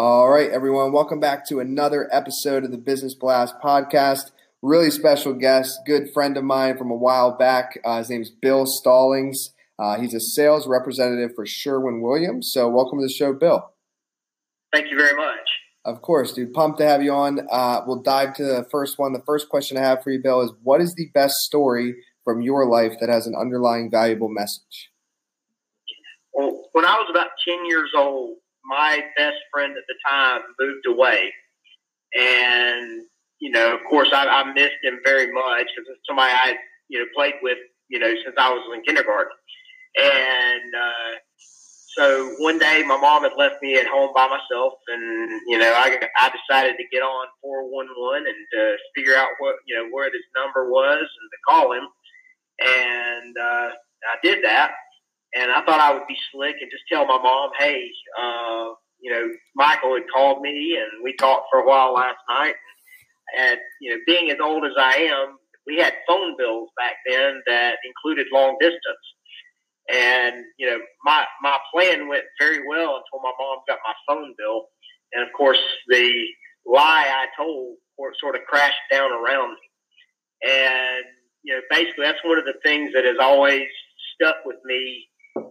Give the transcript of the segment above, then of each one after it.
All right, everyone, welcome back to another episode of the Business Blast podcast. Really special guest, good friend of mine from a while back. Uh, his name is Bill Stallings. Uh, he's a sales representative for Sherwin Williams. So, welcome to the show, Bill. Thank you very much. Of course, dude. Pumped to have you on. Uh, we'll dive to the first one. The first question I have for you, Bill, is what is the best story from your life that has an underlying valuable message? Well, when I was about 10 years old, my best friend at the time moved away. And, you know, of course, I, I missed him very much because it's somebody I, you know, played with, you know, since I was in kindergarten. And uh, so one day my mom had left me at home by myself, and, you know, I, I decided to get on 411 and uh, figure out what, you know, where this number was and to call him. And uh, I did that and I thought I would be slick and just tell my mom, hey, uh, you know, Michael had called me and we talked for a while last night. And, you know, being as old as I am, we had phone bills back then that included long distance. And, you know, my, my plan went very well until my mom got my phone bill. And of course, the lie I told sort of crashed down around me. And, you know, basically that's one of the things that has always stuck with me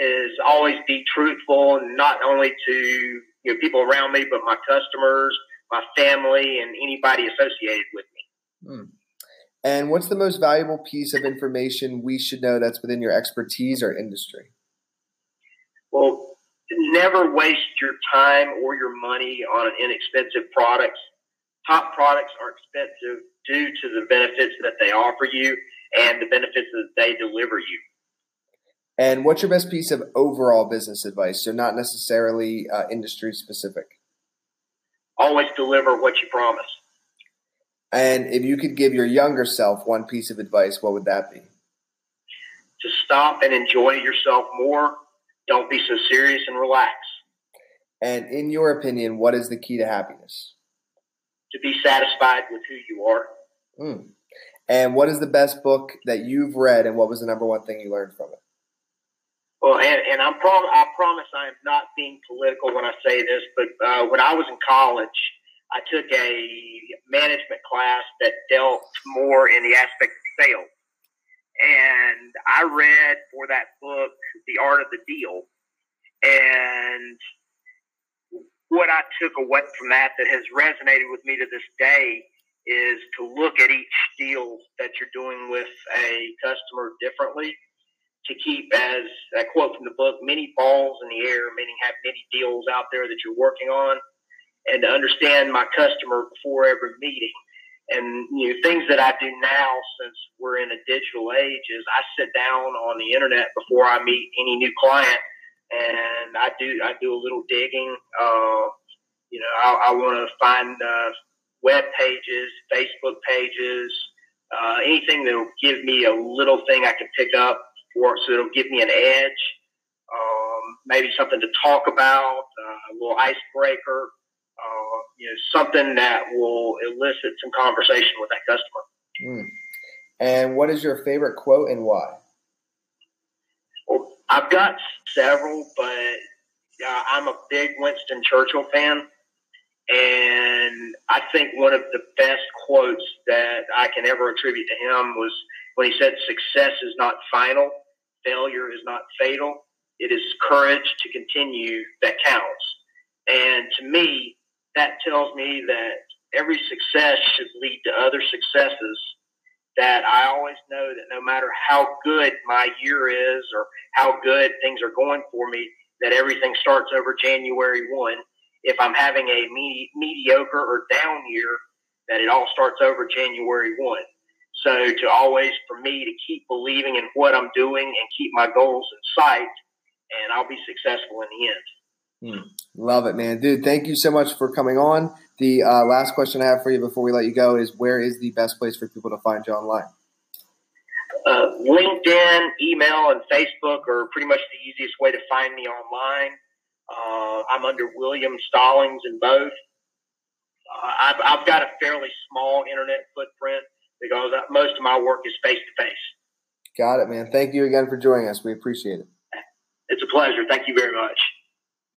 is always be truthful, not only to you know people around me, but my customers, my family, and anybody associated with me. Hmm. And what's the most valuable piece of information we should know that's within your expertise or industry? Well, never waste your time or your money on an inexpensive products. Top products are expensive due to the benefits that they offer you and the benefits that they deliver you. And what's your best piece of overall business advice? So, not necessarily uh, industry specific. Always deliver what you promise. And if you could give your younger self one piece of advice, what would that be? To stop and enjoy yourself more. Don't be so serious and relax. And in your opinion, what is the key to happiness? To be satisfied with who you are. Mm. And what is the best book that you've read, and what was the number one thing you learned from it? Well, and, and I'm prom- I promise I am not being political when I say this, but uh, when I was in college, I took a management class that dealt more in the aspect of sales. And I read for that book, The Art of the Deal. And what I took away from that that has resonated with me to this day is to look at each deal that you're doing with a customer differently to keep as a quote from the book, many balls in the air, meaning have many deals out there that you're working on, and to understand my customer before every meeting. And you know, things that I do now, since we're in a digital age, is I sit down on the internet before I meet any new client, and I do I do a little digging. Uh, you know, I, I want to find uh, web pages, Facebook pages, uh, anything that will give me a little thing I can pick up for so it'll give me an edge, um, maybe something to talk about, uh, a little icebreaker, uh, you know, something that will elicit some conversation with that customer. Mm. And what is your favorite quote and why? Well, I've got several, but uh, I'm a big Winston Churchill fan. And I think one of the best quotes that I can ever attribute to him was when he said, Success is not final, failure is not fatal. It is courage to continue that counts. And to me, that tells me that every success should lead to other successes. That I always know that no matter how good my year is or how good things are going for me, that everything starts over January 1. If I'm having a me- mediocre or down year, that it all starts over January 1. So to always, for me, to keep believing in what I'm doing and keep my goals in sight, and I'll be successful in the end. Hmm. Love it, man. Dude, thank you so much for coming on. The uh, last question I have for you before we let you go is where is the best place for people to find you online? Uh, LinkedIn, email, and Facebook are pretty much the easiest way to find me online. Uh, I'm under William Stallings in both. Uh, I've, I've got a fairly small internet footprint because most of my work is face to face. Got it, man. Thank you again for joining us. We appreciate it. It's a pleasure. Thank you very much.